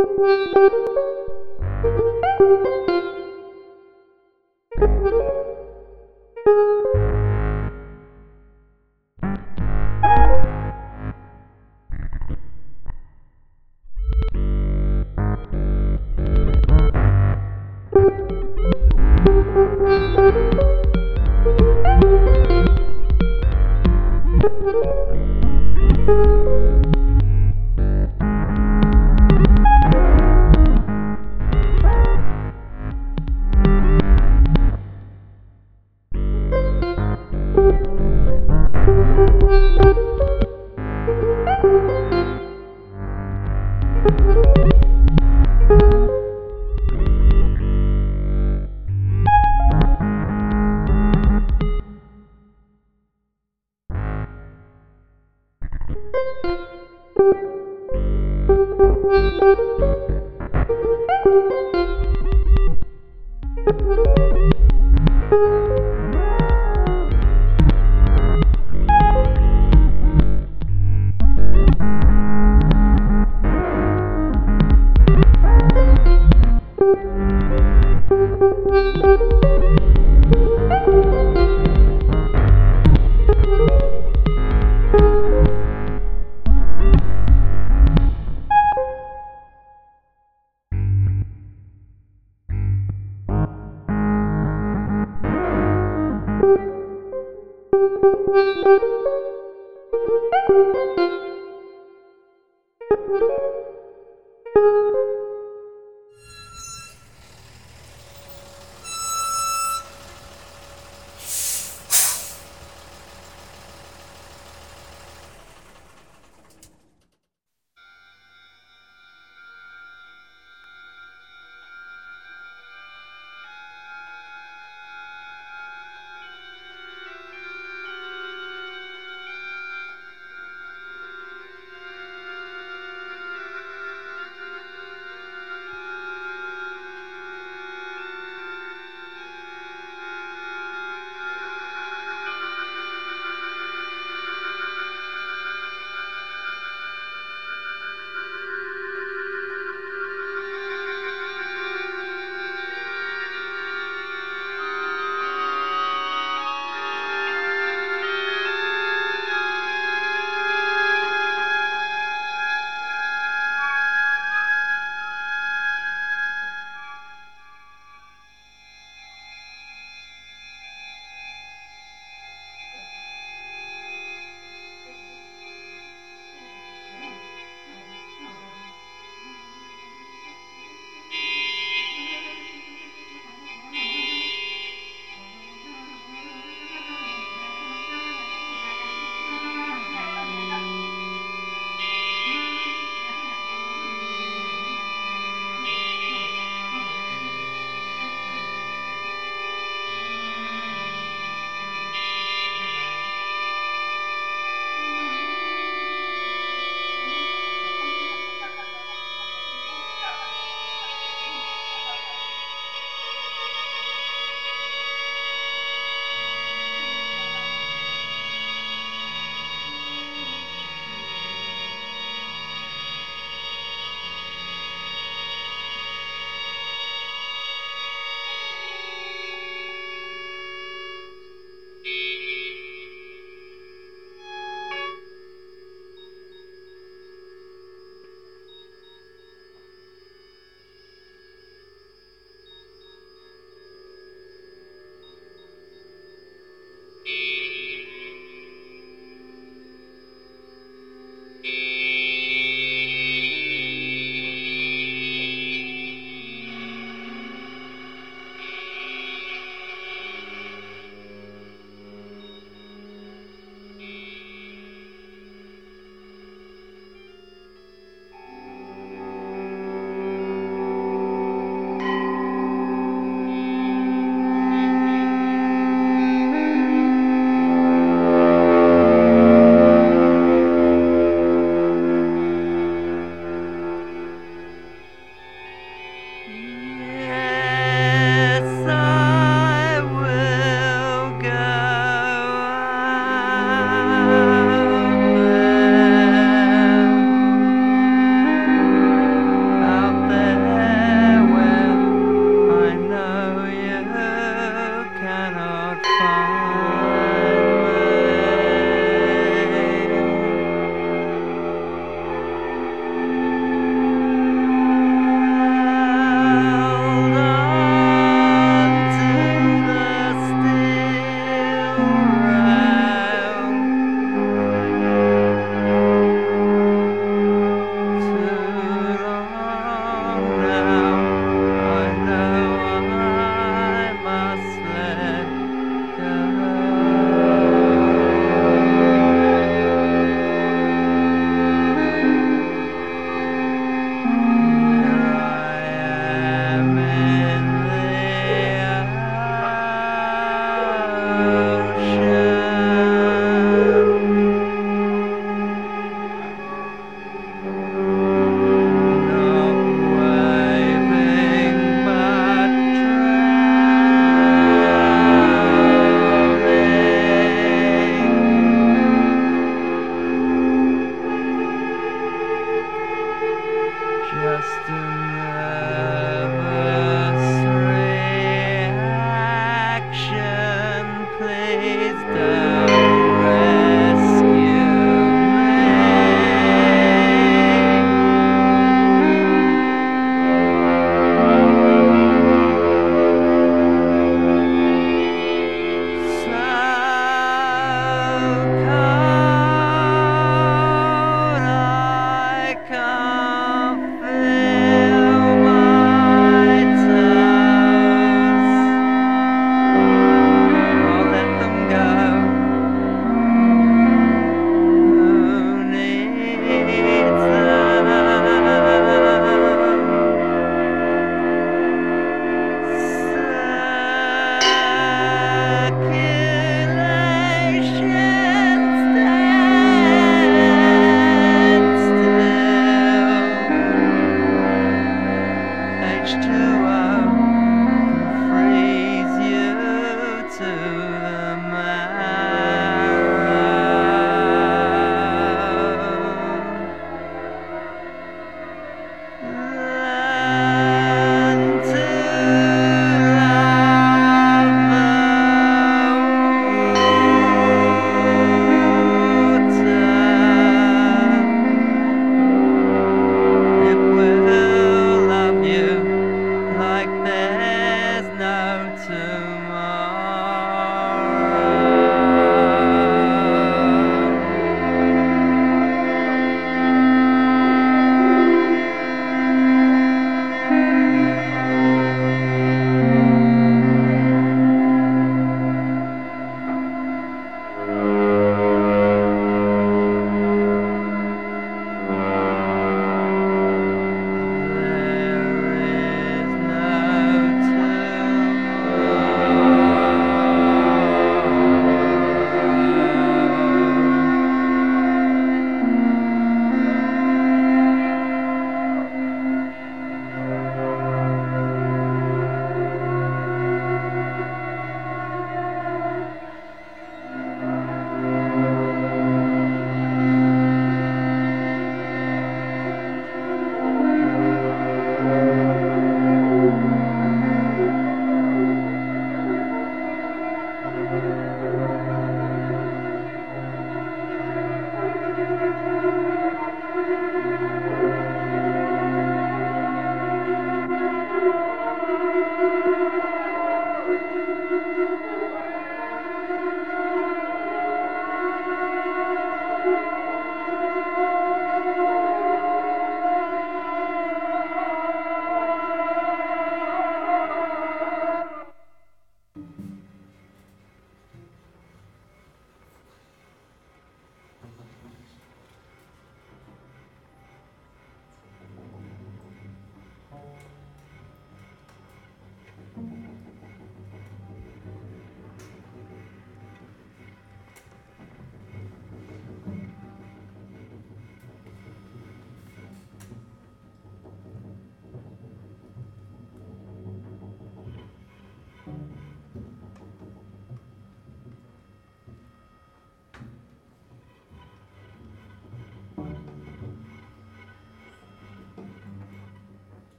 Música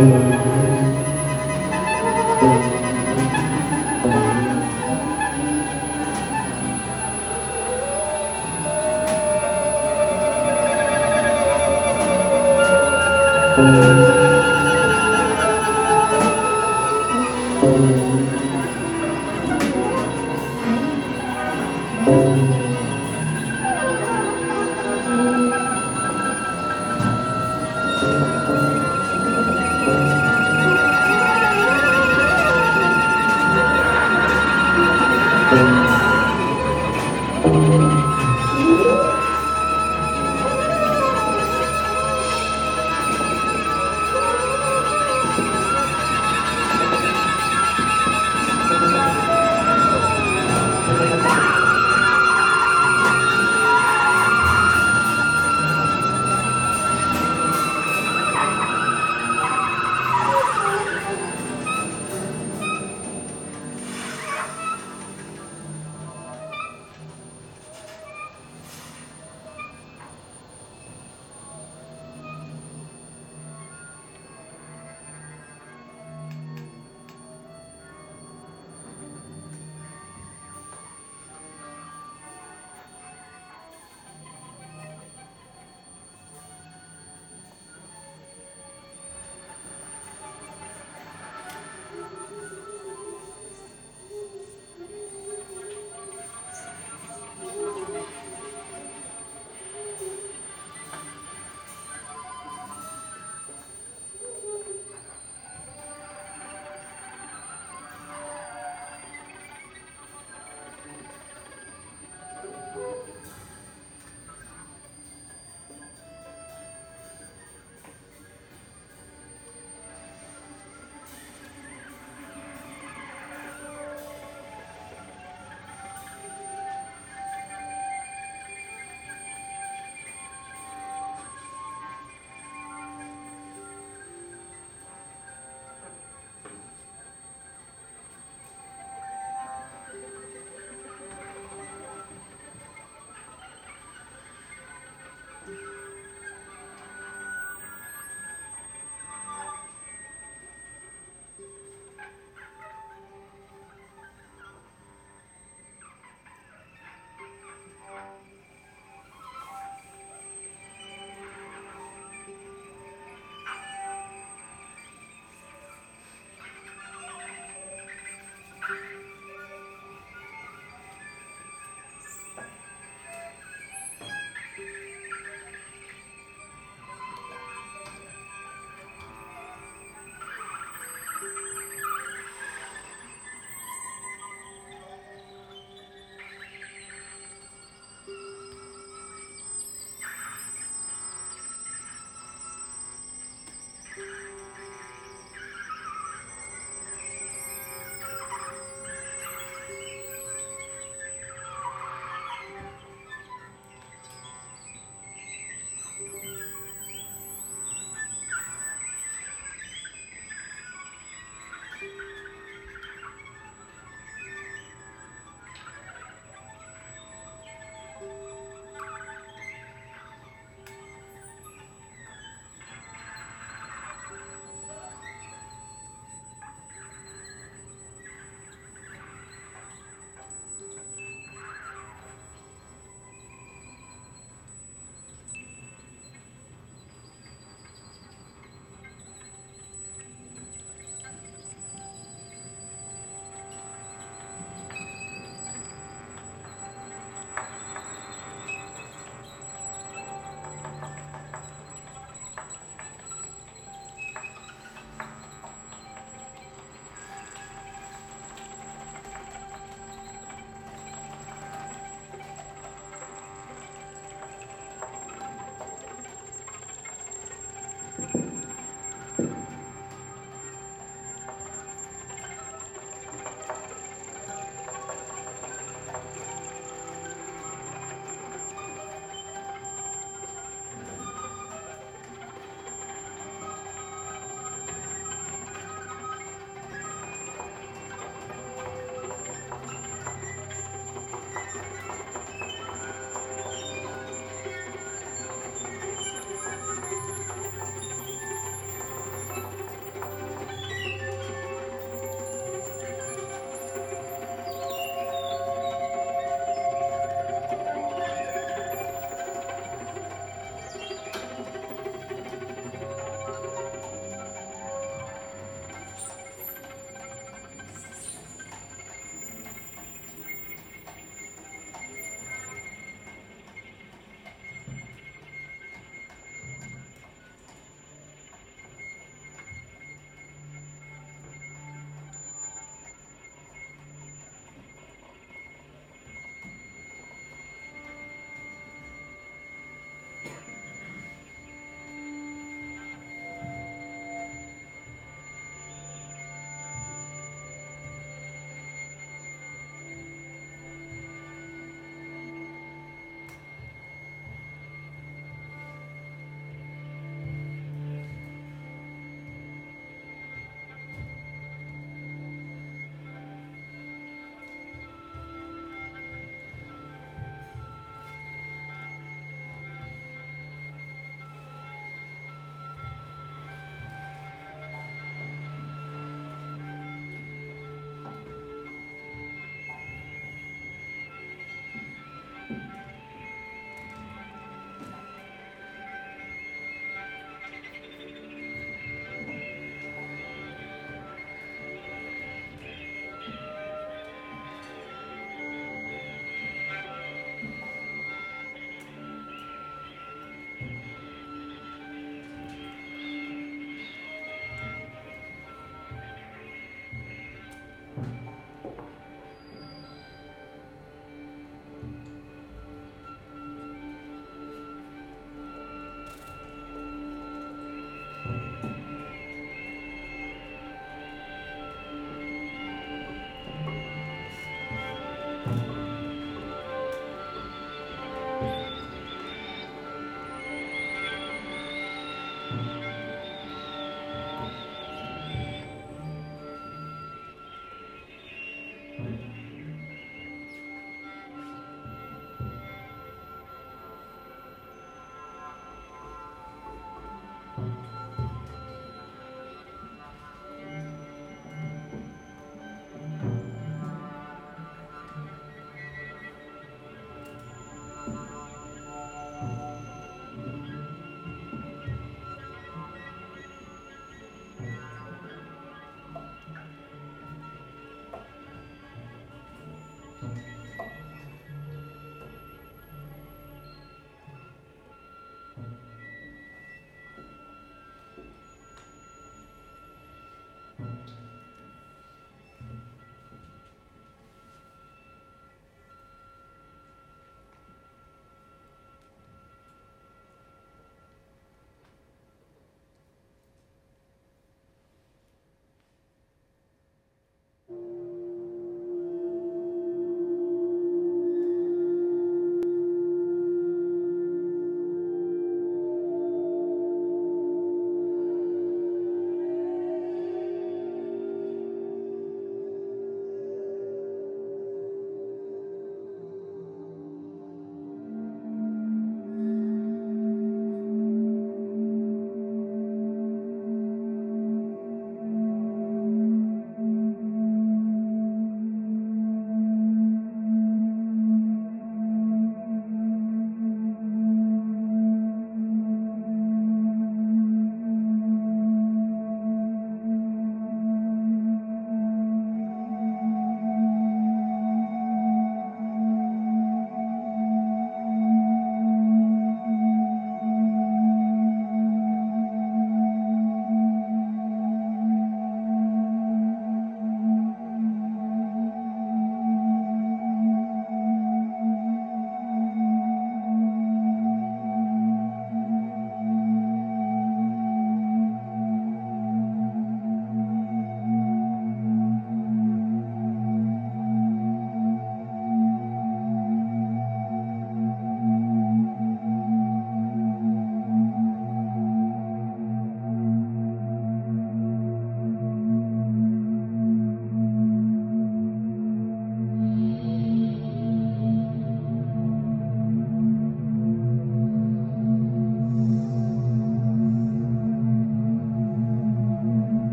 Thank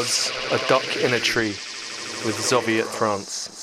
was A Duck in a Tree with Zoviet France.